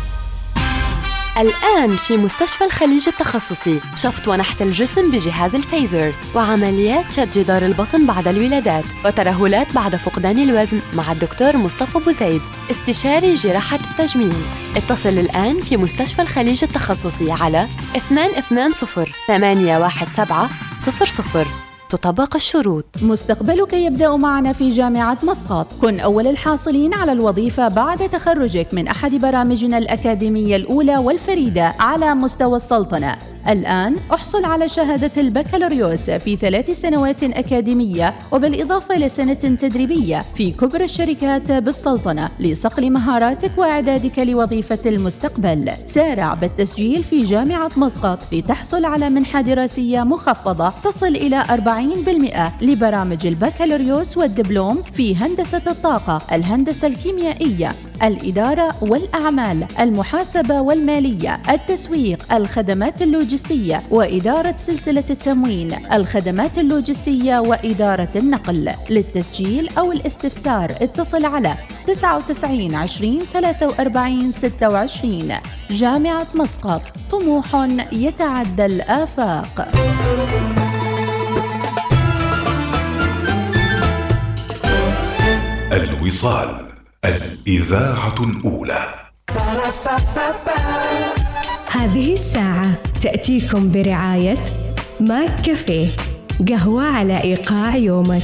الآن في مستشفى الخليج التخصصي. شفط ونحت الجسم بجهاز الفيزر وعمليات شد جدار البطن بعد الولادات وترهلات بعد فقدان الوزن مع الدكتور مصطفى بوزيد استشاري جراحة التجميل. اتصل الآن في مستشفى الخليج التخصصي على 220 817 00 تطبق الشروط. مستقبلك يبدأ معنا في جامعة مسقط. كن أول الحاصلين على الوظيفة بعد تخرجك من أحد برامجنا الأكاديمية الأولى والفريدة على مستوى السلطنة. الآن احصل على شهادة البكالوريوس في ثلاث سنوات أكاديمية وبالإضافة لسنة تدريبية في كبرى الشركات بالسلطنة لصقل مهاراتك وإعدادك لوظيفة المستقبل. سارع بالتسجيل في جامعة مسقط لتحصل على منحة دراسية مخفضة. تصل إلى 40% لبرامج البكالوريوس والدبلوم في هندسة الطاقة الهندسة الكيميائية الإدارة والأعمال المحاسبة والمالية التسويق الخدمات اللوجستية وإدارة سلسلة التموين الخدمات اللوجستية وإدارة النقل. للتسجيل أو الاستفسار اتصل على 99 20 43 26 جامعة مسقط طموح يتعدى الآفاق. الوصال الإذاعة الأولى. هذه الساعة تأتيكم برعاية ماك كافيه قهوة على إيقاع يومك.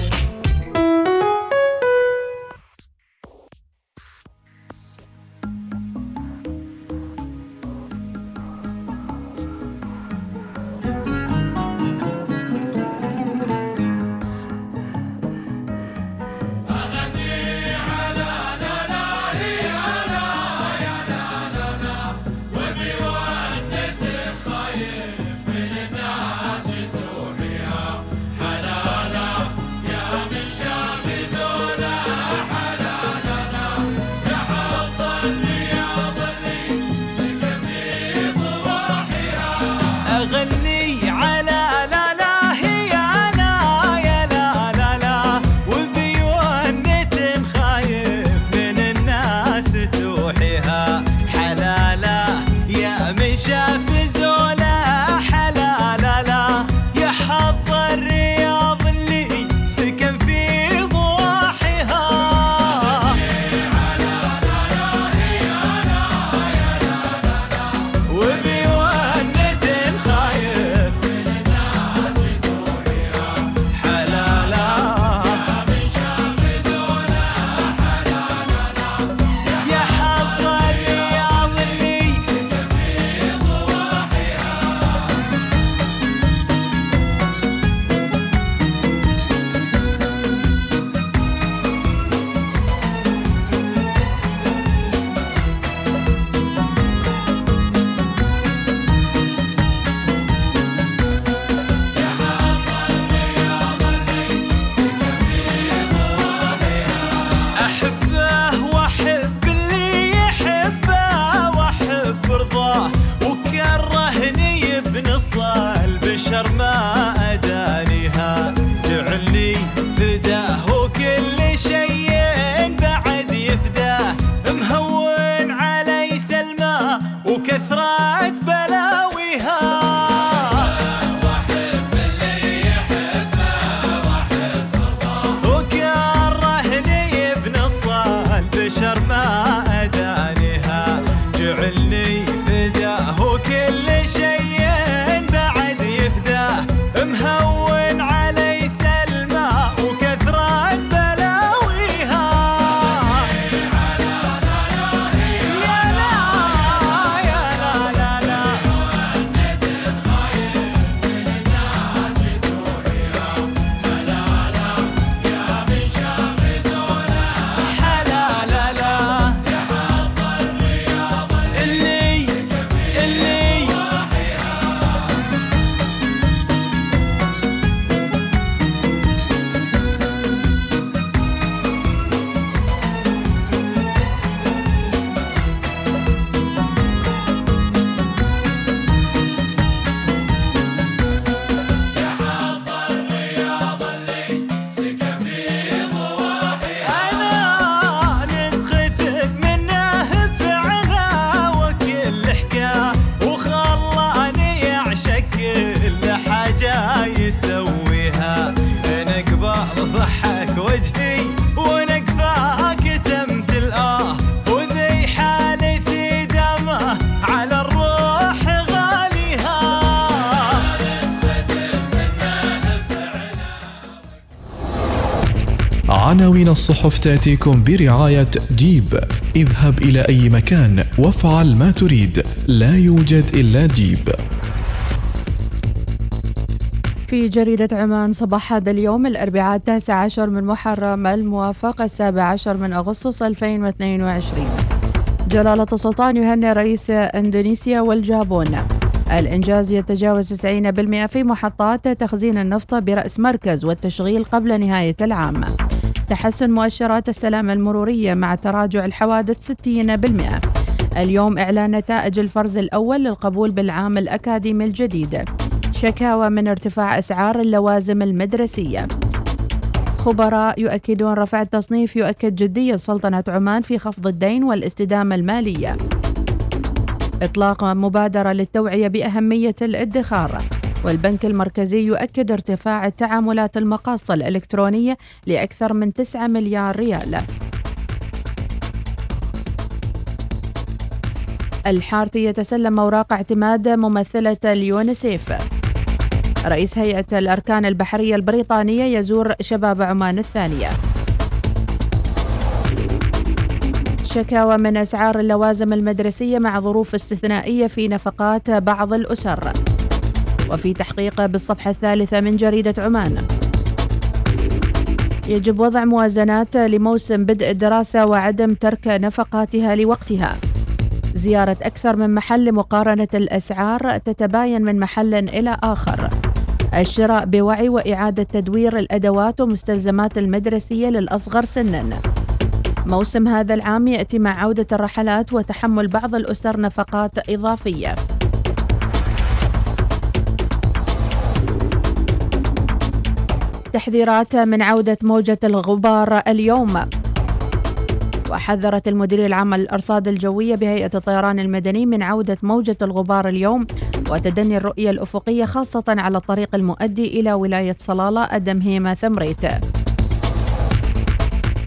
الصحف تأتيكم برعاية جيب. اذهب إلى أي مكان وافعل ما تريد. لا يوجد إلا جيب. في جريدة عمان صباح هذا اليوم الأربعاء التاسع عشر من محرم الموافق السابع عشر من أغسطس 2022 جلالة السلطان يهنئ رئيس إندونيسيا والجابون. الإنجاز يتجاوز 90% في محطات تخزين النفط برأس مركز والتشغيل قبل نهاية العام. تحسن مؤشرات السلامة المرورية مع تراجع الحوادث 60% اليوم إعلان نتائج الفرز الأول للقبول بالعام الأكاديمي الجديد. شكاوى من ارتفاع أسعار اللوازم المدرسية. خبراء يؤكدون رفع التصنيف يؤكد جدية سلطنة عمان في خفض الدين والاستدامة المالية. إطلاق مبادرة للتوعية بأهمية الادخار. والبنك المركزي يؤكد ارتفاع التعاملات المقاصة الإلكترونية لأكثر من 9 مليار ريال. الحارثي يتسلم أوراق اعتماد ممثلة اليونسيف. رئيس هيئة الأركان البحرية البريطانية يزور شباب عمان الثانية. شكاوى من أسعار اللوازم المدرسية مع ظروف استثنائية في نفقات بعض الأسر. وفي تحقيق بالصفحة الثالثة من جريدة عمان. يجب وضع موازنات لموسم بدء الدراسة وعدم ترك نفقاتها لوقتها. زيارة أكثر من محل لمقارنة الأسعار تتباين من محل إلى آخر. الشراء بوعي وإعادة تدوير الأدوات ومستلزمات المدرسية للأصغر سناً. موسم هذا العام يأتي مع عودة الرحلات وتحمل بعض الأسر نفقات إضافية. تحذيرات من عودة موجة الغبار اليوم. وحذرت المدير العام للأرصاد الجوية بهيئة الطيران المدني من عودة موجة الغبار اليوم وتدني الرؤية الأفقية خاصة على الطريق المؤدي إلى ولاية صلالة الدمهيمة ثمريت.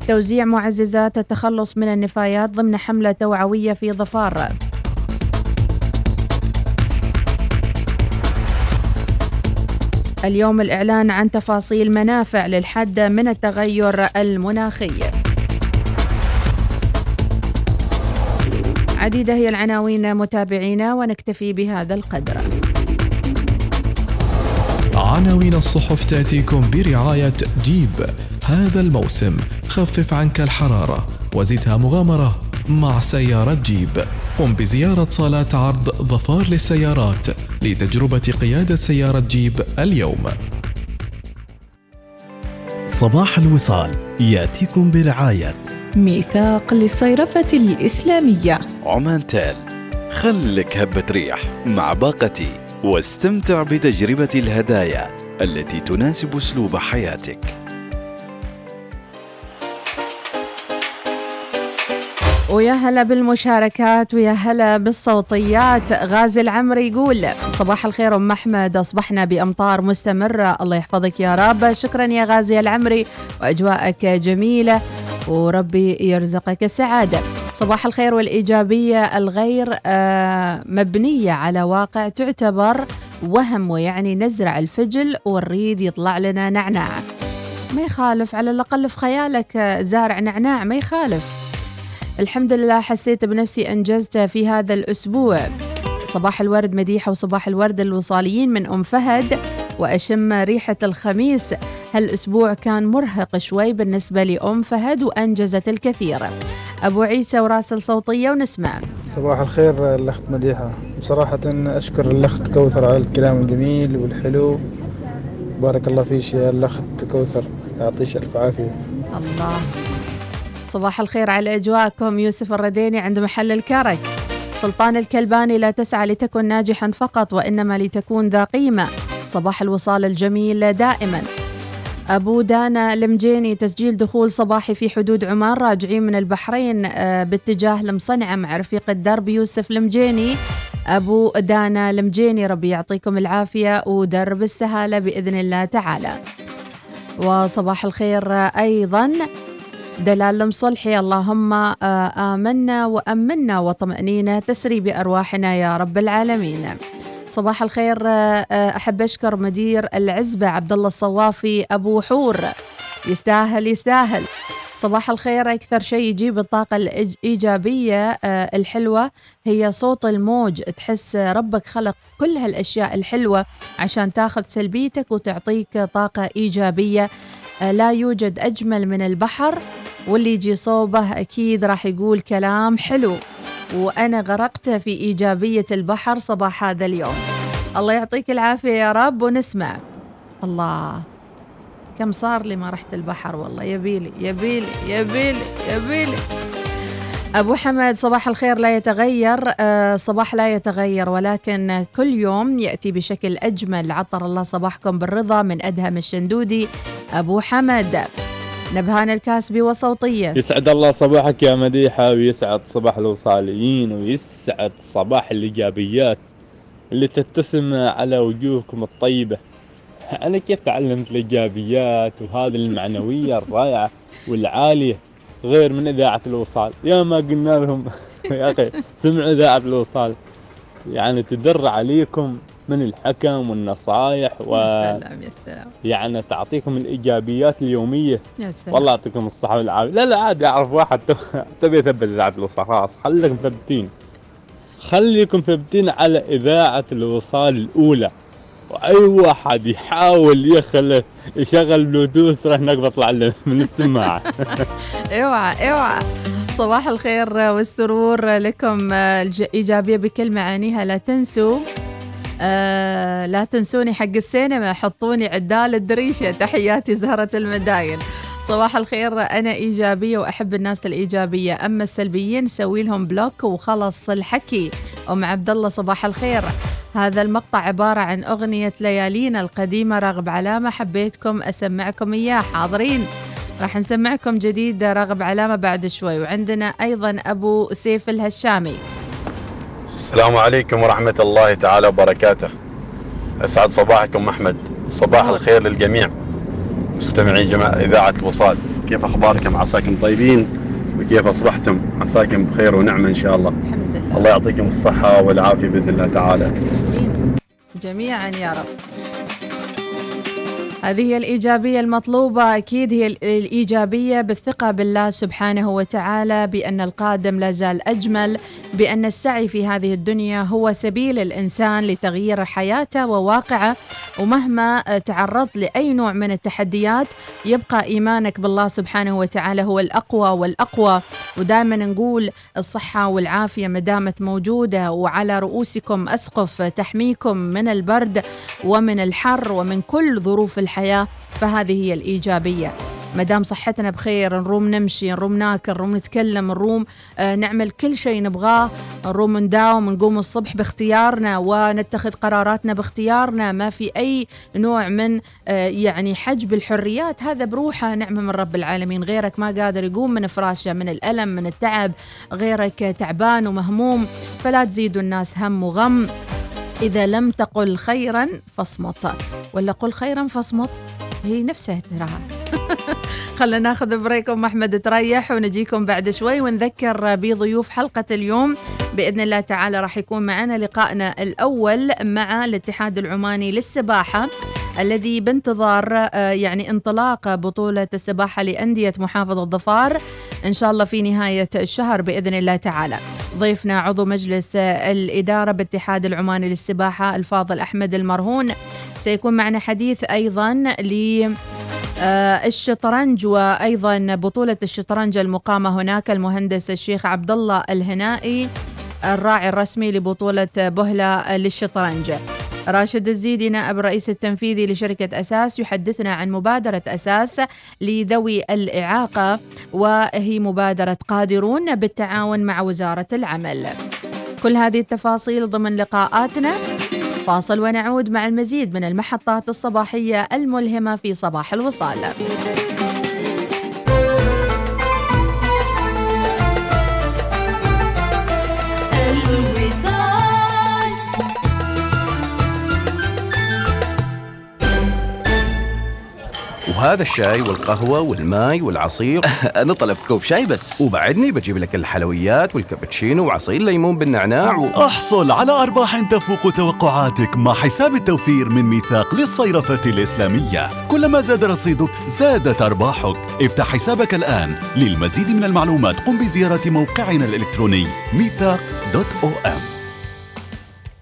توزيع معززات التخلص من النفايات ضمن حملة توعوية في ظفار. اليوم الإعلان عن تفاصيل منافع للحد من التغير المناخي. عديدة هي العناوين متابعينا ونكتفي بهذا القدر. عناوين الصحف تأتيكم برعاية جيب. هذا الموسم خفف عنك الحرارة وزدها مغامرة. مع سيارة جيب. قم بزيارة صالات عرض ظفار للسيارات لتجربة قيادة سيارة جيب اليوم. صباح الوصال يأتيكم برعاية. ميثاق للصيرفة الإسلامية. عمان تال خلك هبة ريح مع باقتي واستمتع بتجربة الهدايا التي تناسب أسلوب حياتك. ويا هلا بالمشاركات ويا هلا بالصوتيات. غازي العمري يقول صباح الخير أم أحمد أصبحنا بأمطار مستمرة. الله يحفظك يا رب. شكرا يا غازي العمري وأجواءك جميلة وربي يرزقك السعادة. صباح الخير والإيجابية الغير آه، مبنية على واقع تعتبر وهم ويعني نزرع الفجل والريد يطلع لنا نعناع. ما يخالف على الأقل في خيالك آه، زارع نعناع ما يخالف. الحمد لله حسيت بنفسي أنجزت في هذا الأسبوع. صباح الورد مديحة وصباح الورد الوصاليين من أم فهد وأشم ريحة الخميس. هالأسبوع كان مرهق شوي بالنسبة لأم فهد وأنجزت الكثير. أبو عيسى وراسل صوتية ونسمع. صباح الخير الأخت مديحة. بصراحة أشكر الأخت كوثر على الكلام الجميل والحلو. بارك الله فيك يا الأخت كوثر. يعطيك ألف عافية. الله. صباح الخير على أجواءكم. يوسف الرديني عند محل الكرك سلطان الكلباني لا تسعى لتكن ناجحا فقط وإنما لتكون ذا قيمة. صباح الوصال الجميل دائما. أبو دانا المجيني تسجيل دخول صباحي في حدود عمان راجعين من البحرين آه، باتجاه المصنعة مع رفيق الدرب يوسف المجيني أبو دانا المجيني ربي يعطيكم العافية ودرب السهالة بإذن الله تعالى. وصباح الخير أيضا. دلال المصلحي اللهم آه، آمنا وأمنا وطمأنينا تسري بأرواحنا يا رب العالمين. صباح الخير آه، آه، أحب أشكر مدير العزبة عبد الله الصوافي أبو حور. يستاهل يستاهل. صباح الخير أكثر شيء يجيب الطاقة الإيجابية الحلوة هي صوت الموج. تحس ربك خلق كل هالأشياء الحلوة عشان تاخذ سلبيتك وتعطيك طاقة إيجابية. لا يوجد أجمل من البحر واللي يجي صوبه أكيد راح يقول كلام حلو. وأنا غرقت في إيجابية البحر صباح هذا اليوم. الله يعطيك العافية يا رب ونسمع. الله كم صار لي ما رحت البحر والله. يبيلي يبيلي يبيلي يبيلي أبو حمد صباح الخير لا يتغير. آه، صباح لا يتغير ولكن كل يوم يأتي بشكل أجمل. عطر الله صباحكم بالرضا من أدهم الشندودي. أبو حمد نبهان الكاسبي وصوتية يسعد الله صباحك يا مديحة ويسعد صباح الوصاليين ويسعد صباح الإيجابيات اللي تتسم على وجوهكم الطيبة. أنا كيف تعلمت الإيجابيات وهذه المعنوية الرائعة والعالية؟ غير من إذاعة الوصال. يا ما قلنا لهم. [laughs] يا أخي سمعوا إذاعة الوصال. يعني تدر عليكم من الحكم والنصائح و سلام يا سلام. يعني تعطيكم الإيجابيات اليومية. يا سلام. والله يعطيكم الصحة والعافية. لا لا عادي أعرف واحد تبي يثبت إذاعة الوصال. خلاص خليكم مثبتين خليكم مثبتين على إذاعة الوصال الأولى. واي واحد يحاول يخل يشغل بلوتوث راح بطلع له من السماعة. اوعى [laughs] اوعى صباح الخير والسرور لكم. إيجابية بكل معانيها. لا تنسوا آه لا تنسوني حق السينما. حطوني عدال الدريشة. تحياتي زهرة المداين. صباح الخير. أنا إيجابية وأحب الناس الإيجابية. أما السلبيين سوي لهم block وخلص الحكي. أم عبد الله صباح الخير. هذا المقطع عبارة عن أغنية ليالينا القديمة راغب علامة حبيتكم أسمعكم إياه. حاضرين؟ راح نسمعكم جديد راغب علامة بعد شوي. وعندنا أيضا أبو سيف الهشامي. السلام عليكم ورحمة الله تعالى وبركاته. أسعد صباحكم أحمد. صباح الخير للجميع. مستمعي جماعة إذاعة الوصال كيف أخباركم؟ عساكم طيبين؟ وكيف أصبحتم؟ عساكم بخير ونعمة إن شاء الله. الحمد لله. الله يعطيكم الصحة والعافية بإذن الله تعالى. جميعا يا رب. هذه هي الإيجابية المطلوبة. أكيد هي ال- الإيجابية بالثقة بالله سبحانه وتعالى بأن القادم لا زال أجمل بأن السعي في هذه الدنيا هو سبيل الإنسان لتغيير حياته وواقعه. ومهما تعرضت لأي نوع من التحديات يبقى إيمانك بالله سبحانه وتعالى هو الأقوى والأقوى. ودائما نقول الصحة والعافية ما دامت موجودة وعلى رؤوسكم أسقف تحميكم من البرد ومن الحر ومن كل ظروف الحياة. فهذه هي الإيجابية. ما دام صحتنا بخير نروم نمشي نروم ناكل نروم نتكلم نروم آه نعمل كل شيء نبغاه نروم نداوم نقوم الصبح باختيارنا ونتخذ قراراتنا باختيارنا. ما في أي نوع من آه يعني حجب الحريات. هذا بروحه نعمة من رب العالمين. غيرك ما قادر يقوم من فراشه من الألم من التعب. غيرك تعبان ومهموم فلا تزيدوا الناس هم وغم. إذا لم تقل خيرا فاصمت. ولا قل خيرا فاصمت. هي نفسها تراها [laughs] خلينا ناخذ بريك أم أحمد تريح ونجيكم بعد شوي ونذكر بضيوف حلقة اليوم. بإذن الله تعالى راح يكون معنا لقائنا الأول مع الاتحاد العماني للسباحة. الذي بانتظار آه، يعني انطلاق بطولة السباحة لأندية محافظة ظفار. إن شاء الله في نهاية الشهر بإذن الله تعالى. ضيفنا عضو مجلس آه، الإدارة باتحاد العماني للسباحة الفاضل أحمد المرهون. سيكون معنا حديث أيضا ل آه، الشطرنج وأيضا بطولة الشطرنج المقامة هناك المهندس الشيخ عبد الله الهنائي الراعي الرسمي لبطولة بهلة للشطرنج. راشد الزيدي نائب الرئيس التنفيذي لشركة أساس يحدثنا عن مبادرة أساس لذوي الإعاقة وهي مبادرة قادرون بالتعاون مع وزارة العمل. كل هذه التفاصيل ضمن لقاءاتنا. فاصل ونعود مع المزيد من المحطات الصباحية الملهمة في صباح الوصال. وهذا الشاي والقهوة والماي والعصير. [laughs] أنا طلبت كوب شاي بس. وبعدني بجيب لك الحلويات والكابتشينو وعصير ليمون بالنعناع و... أحصل على أرباح تفوق توقعاتك مع حساب التوفير من ميثاق للصيرفة الإسلامية. كلما زاد رصيدك زادت أرباحك. افتح حسابك الآن. للمزيد من المعلومات قم بزيارة موقعنا الإلكتروني ميثاق dot om.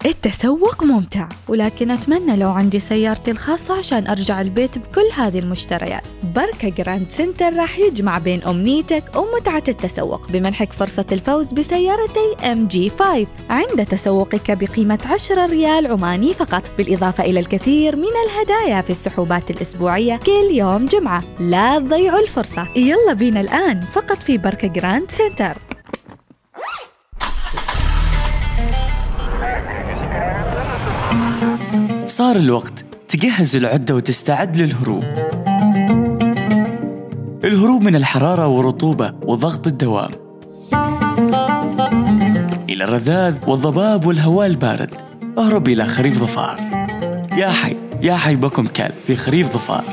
التسوق ممتع ولكن أتمنى لو عندي سيارتي الخاصة عشان أرجع البيت بكل هذه المشتريات. بركة Grand Center راح يجمع بين أمنيتك ومتعة التسوق بمنحك فرصة الفوز بسيارتي MG 5 عند تسوقك بقيمة 10 ريال عماني فقط بالإضافة إلى الكثير من الهدايا في السحوبات الأسبوعية كل يوم جمعة. لا تضيعوا الفرصة. يلا بينا الآن فقط في بركة Grand Center صار الوقت تجهز العدة وتستعد للهروب. الهروب من الحرارة والرطوبة وضغط الدوام. إلى الرذاذ والضباب والهواء البارد. أهرب إلى خريف ظفار. يا حي يا حي بكم كلب في خريف ظفار.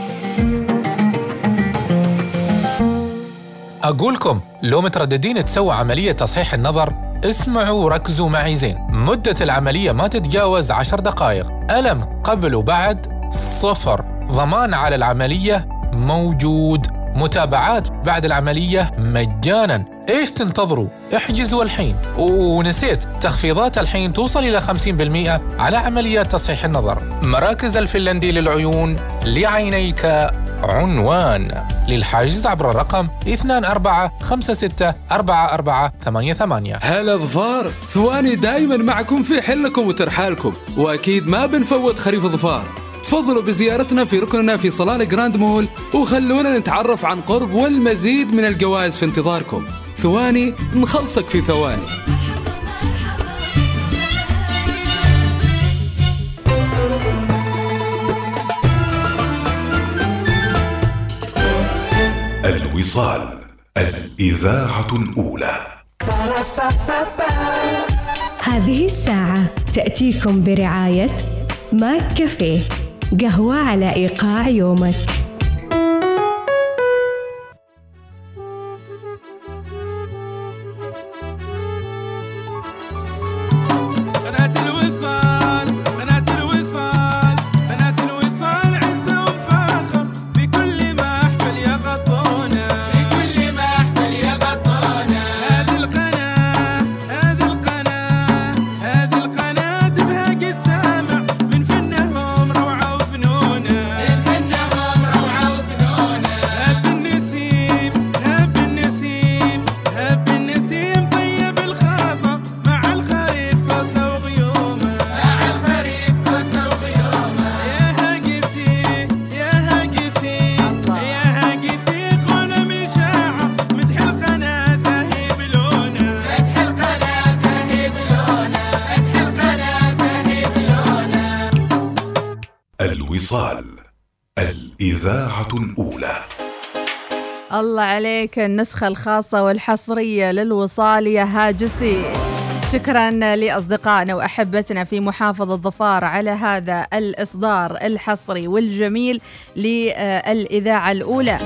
أقولكم لو مترددين تسووا عملية تصحيح النظر اسمعوا وركزوا معي زين. مدة العملية ما تتجاوز عشر دقائق. ألم قبل وبعد؟ صفر. ضمان على العملية؟ موجود. متابعات بعد العملية؟ مجانا. إيش تنتظروا؟ احجزوا الحين. ونسيت تخفيضات الحين توصل إلى 50% على عمليات تصحيح النظر. مراكز الفنلندي للعيون لعينيك عنوان للحجز عبر الرقم 24564488 هلا ظفار ثواني دايما معكم في حلكم وترحالكم وأكيد ما بنفوت خريف ظفار. تفضلوا بزيارتنا في ركننا في صلالة جراند مول وخلونا نتعرف عن قرب والمزيد من الجوائز في انتظاركم. ثواني نخلصك في ثواني. الوصال الإذاعة الأولى. هذه الساعة تأتيكم برعاية ماك كافيه قهوة على إيقاع يومك. عليك النسخة الخاصة والحصرية للوصال يا هاجسي. شكرا لأصدقائنا وأحبتنا في محافظة ظفار على هذا الإصدار الحصري والجميل للإذاعة الأولى.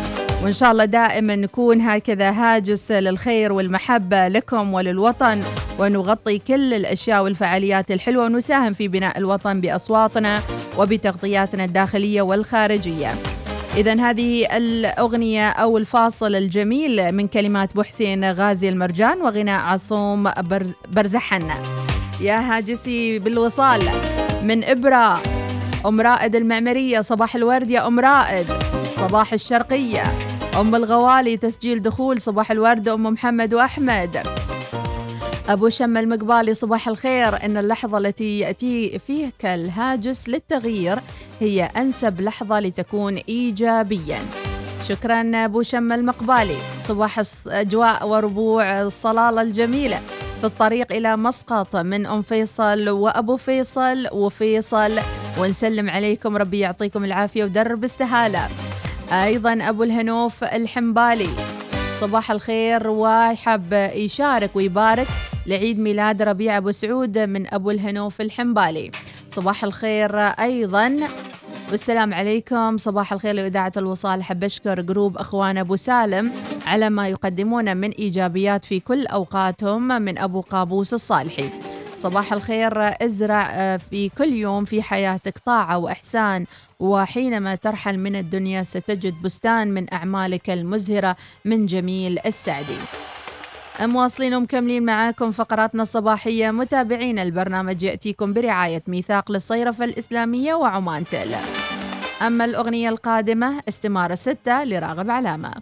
وإن شاء الله دائما نكون هكذا هاجس للخير والمحبة لكم وللوطن ونغطي كل الأشياء والفعاليات الحلوة ونساهم في بناء الوطن بأصواتنا وبتغطياتنا الداخلية والخارجية. إذا هذه الأغنية أو الفاصل الجميل من كلمات بحسين غازي المرجان وغناء عصوم برز برزحن يا هاجسي بالوصال من إبرة. أم رائد المعمرية صباح الورد يا أم رائد. صباح الشرقية. أم الغوالي تسجيل دخول صباح الورد أم محمد وأحمد. أبو شم المقبالي صباح الخير. إن اللحظة التي يأتي فيك الهاجس للتغيير هي أنسب لحظة لتكون إيجابيا. شكرا أبو شم المقبالي صباح أجواء وربوع الصلالة الجميلة. في الطريق إلى مسقط من أم فيصل وأبو فيصل وفيصل. ونسلم عليكم ربي يعطيكم العافية ودرب السهالة أيضا أبو الهنوف الحنبالي. صباح الخير وحاب يشارك ويبارك لعيد ميلاد ربيع أبو سعود من أبو الهنوف الحنبالي. صباح الخير أيضا. والسلام عليكم. صباح الخير لإذاعة الوصال. حب أشكر جروب أخوان أبو سالم على ما يقدمون من إيجابيات في كل أوقاتهم من أبو قابوس الصالحي. صباح الخير أزرع آه، في كل يوم في حياتك طاعة وإحسان وحينما ترحل من الدنيا ستجد بستان من أعمالك المزهرة من جميل السعدي. مواصلين ومكملين معاكم فقراتنا الصباحية. متابعين البرنامج يأتيكم برعاية ميثاق للصيرفة الإسلامية وعمان تيل. أما الأغنية القادمة استمارة ستة لراغب علامة.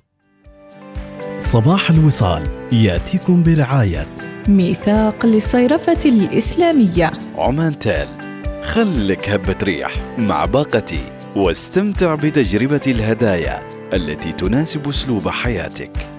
صباح الوصال يأتيكم برعاية ميثاق للصيرفة الإسلامية. عمان تال خلك هبة ريح مع باقتي واستمتع بتجربة الهدايا التي تناسب أسلوب حياتك.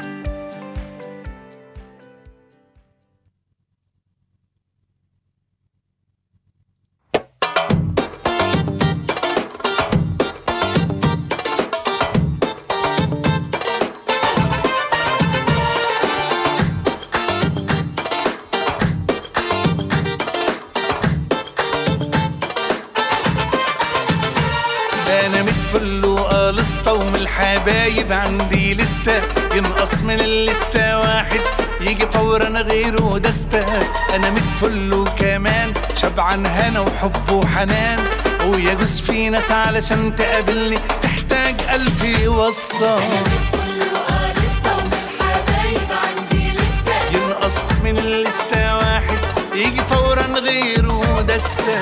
متفل وكمان شبعان هنا وحب وحنان ويجوز في ناس علشان تقابلني تحتاج ألف واسطة ينقص من اللستة واحد يجي فورا غيره دستة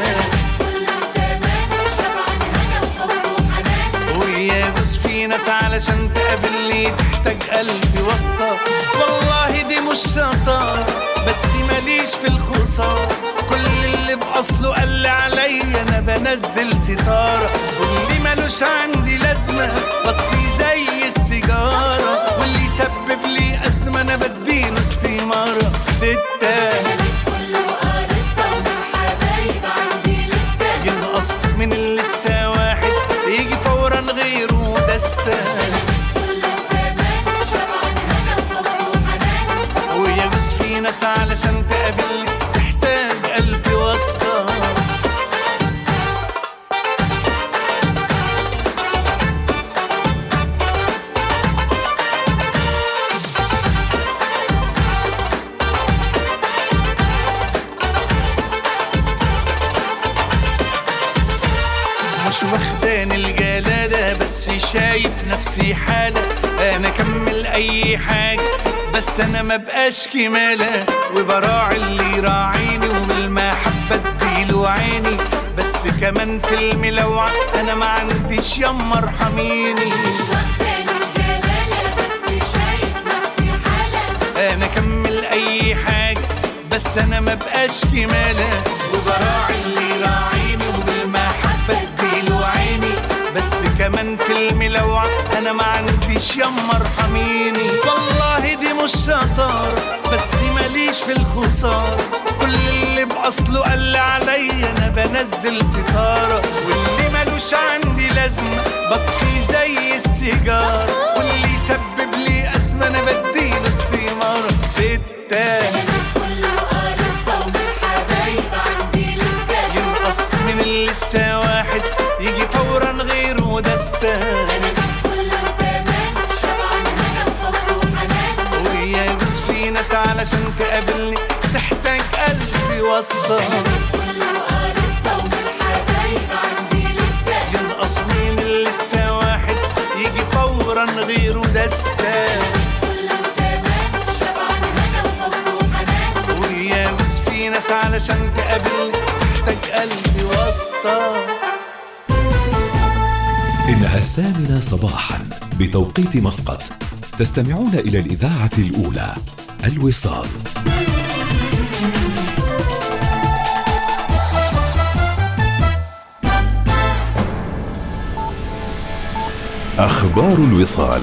في ناس علشان تقابلني تحتاج قلبي واسطة. والله دي مش شطارة بس ماليش في الخسارة. كل اللي بأصله قال لي عليا أنا بنزل ستارة. واللي ملوش عندي لازمة بطفي زي السيجارة. واللي يسبب لي أزمة أنا بديله استمارة. ستة. ينقص من اللستة غيره مش واخداني الجلالة بس شايف نفسي حالة. أنا أكمل أي حاجة بس أنا ما بقاش كمالة وبراعي اللي يراعيني وبالمحبة اديله عيني. بس كمان في الملوعة أنا ما عنديش يما ارحميني أنا أكمل أي حاجة بس أنا ما بقاش كمالة وبراعي اللي عيني بس كمان في الملوعة أنا ما عنديش يما ارحميني والله دي مش شطارة بس ماليش في الخسارة. كل اللي بأصله قال لي عليا أنا بنزل ستارة. واللي ملوش عندي لازمة بطفي زي السيجارة. واللي يسبب لي أزمة أنا بديله استمارة. ستة. ينقص غيره دستة ويجوز في ناس علشان تقابلني تحتاج قلبي واسطة. ينقص من اللسة واحد يجي فورا غيره ناس علشان تقابلني تحتاج قلبي واسطة. إنها الثامنة صباحا بتوقيت مسقط. تستمعون إلى الإذاعة الأولى الوصال. أخبار الوصال.